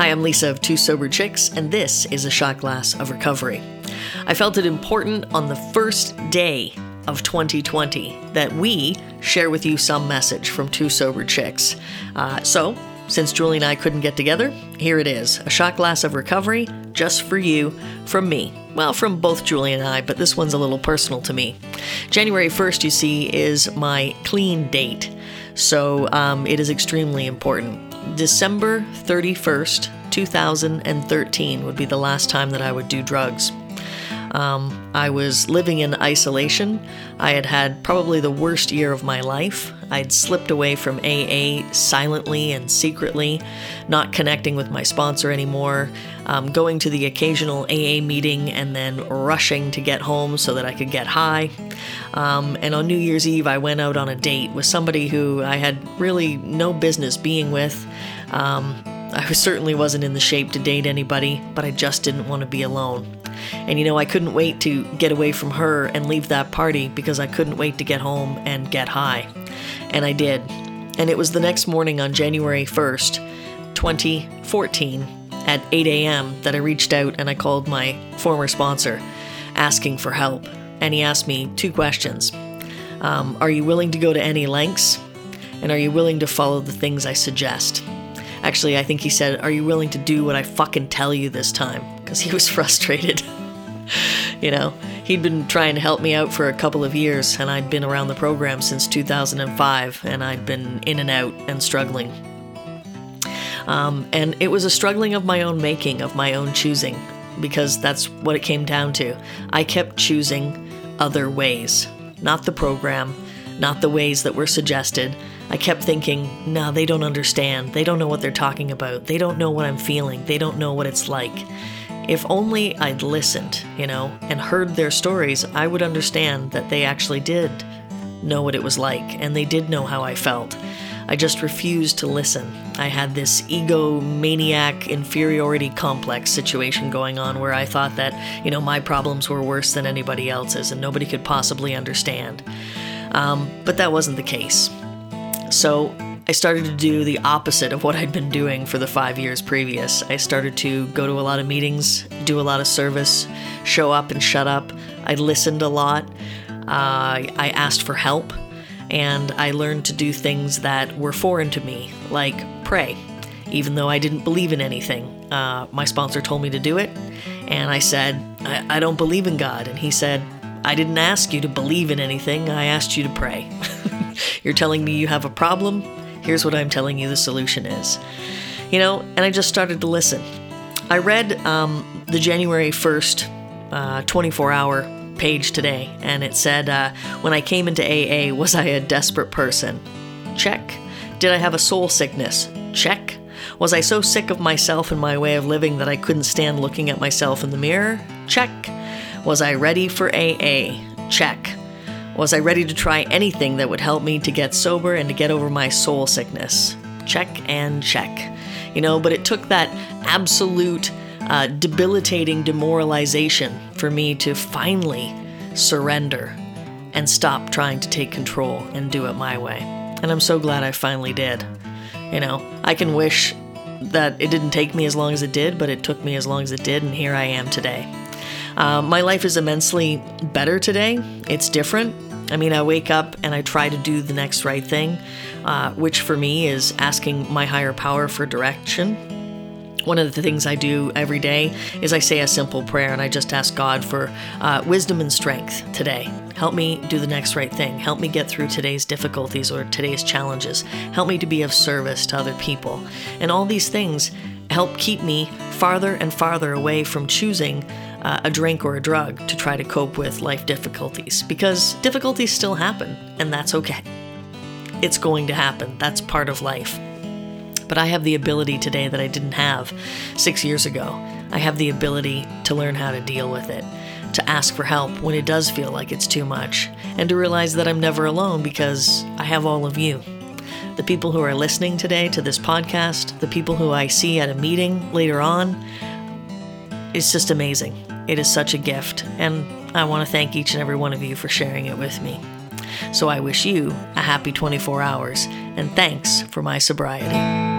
Hi, I'm Lisa of Two Sober Chicks, and this is a shot glass of recovery. I felt it important on the first day of 2020 that we share with you some message from Two Sober Chicks. Uh, so, since Julie and I couldn't get together, here it is a shot glass of recovery just for you from me. Well, from both Julie and I, but this one's a little personal to me. January 1st, you see, is my clean date. So um, it is extremely important. December 31st, 2013 would be the last time that I would do drugs. Um, I was living in isolation. I had had probably the worst year of my life. I'd slipped away from AA silently and secretly, not connecting with my sponsor anymore, um, going to the occasional AA meeting and then rushing to get home so that I could get high. Um, and on New Year's Eve, I went out on a date with somebody who I had really no business being with. Um, I certainly wasn't in the shape to date anybody, but I just didn't want to be alone. And you know, I couldn't wait to get away from her and leave that party because I couldn't wait to get home and get high. And I did. And it was the next morning on January 1st, 2014, at 8 a.m., that I reached out and I called my former sponsor asking for help. And he asked me two questions um, Are you willing to go to any lengths? And are you willing to follow the things I suggest? Actually, I think he said, Are you willing to do what I fucking tell you this time? Because he was frustrated. you know, he'd been trying to help me out for a couple of years, and I'd been around the program since 2005, and I'd been in and out and struggling. Um, and it was a struggling of my own making, of my own choosing, because that's what it came down to. I kept choosing other ways, not the program, not the ways that were suggested. I kept thinking, no, they don't understand. They don't know what they're talking about. They don't know what I'm feeling. They don't know what it's like. If only I'd listened, you know, and heard their stories, I would understand that they actually did know what it was like and they did know how I felt. I just refused to listen. I had this egomaniac inferiority complex situation going on where I thought that, you know, my problems were worse than anybody else's and nobody could possibly understand. Um, but that wasn't the case. So I started to do the opposite of what I'd been doing for the five years previous. I started to go to a lot of meetings, do a lot of service, show up and shut up. I listened a lot. Uh, I asked for help, and I learned to do things that were foreign to me, like pray. Even though I didn't believe in anything, uh, my sponsor told me to do it, and I said, I, I don't believe in God. And he said, I didn't ask you to believe in anything, I asked you to pray. You're telling me you have a problem? Here's what I'm telling you the solution is. You know, and I just started to listen. I read um, the January 1st uh, 24 hour page today, and it said, uh, When I came into AA, was I a desperate person? Check. Did I have a soul sickness? Check. Was I so sick of myself and my way of living that I couldn't stand looking at myself in the mirror? Check. Was I ready for AA? Check. Was I ready to try anything that would help me to get sober and to get over my soul sickness? Check and check. You know, but it took that absolute uh, debilitating demoralization for me to finally surrender and stop trying to take control and do it my way. And I'm so glad I finally did. You know, I can wish that it didn't take me as long as it did, but it took me as long as it did, and here I am today. Uh, my life is immensely better today. It's different. I mean, I wake up and I try to do the next right thing, uh, which for me is asking my higher power for direction. One of the things I do every day is I say a simple prayer and I just ask God for uh, wisdom and strength today. Help me do the next right thing. Help me get through today's difficulties or today's challenges. Help me to be of service to other people. And all these things help keep me farther and farther away from choosing uh, a drink or a drug to try to cope with life difficulties because difficulties still happen, and that's okay. It's going to happen, that's part of life. But I have the ability today that I didn't have six years ago. I have the ability to learn how to deal with it, to ask for help when it does feel like it's too much, and to realize that I'm never alone because I have all of you. The people who are listening today to this podcast, the people who I see at a meeting later on, it's just amazing. It is such a gift, and I want to thank each and every one of you for sharing it with me. So I wish you a happy 24 hours, and thanks for my sobriety.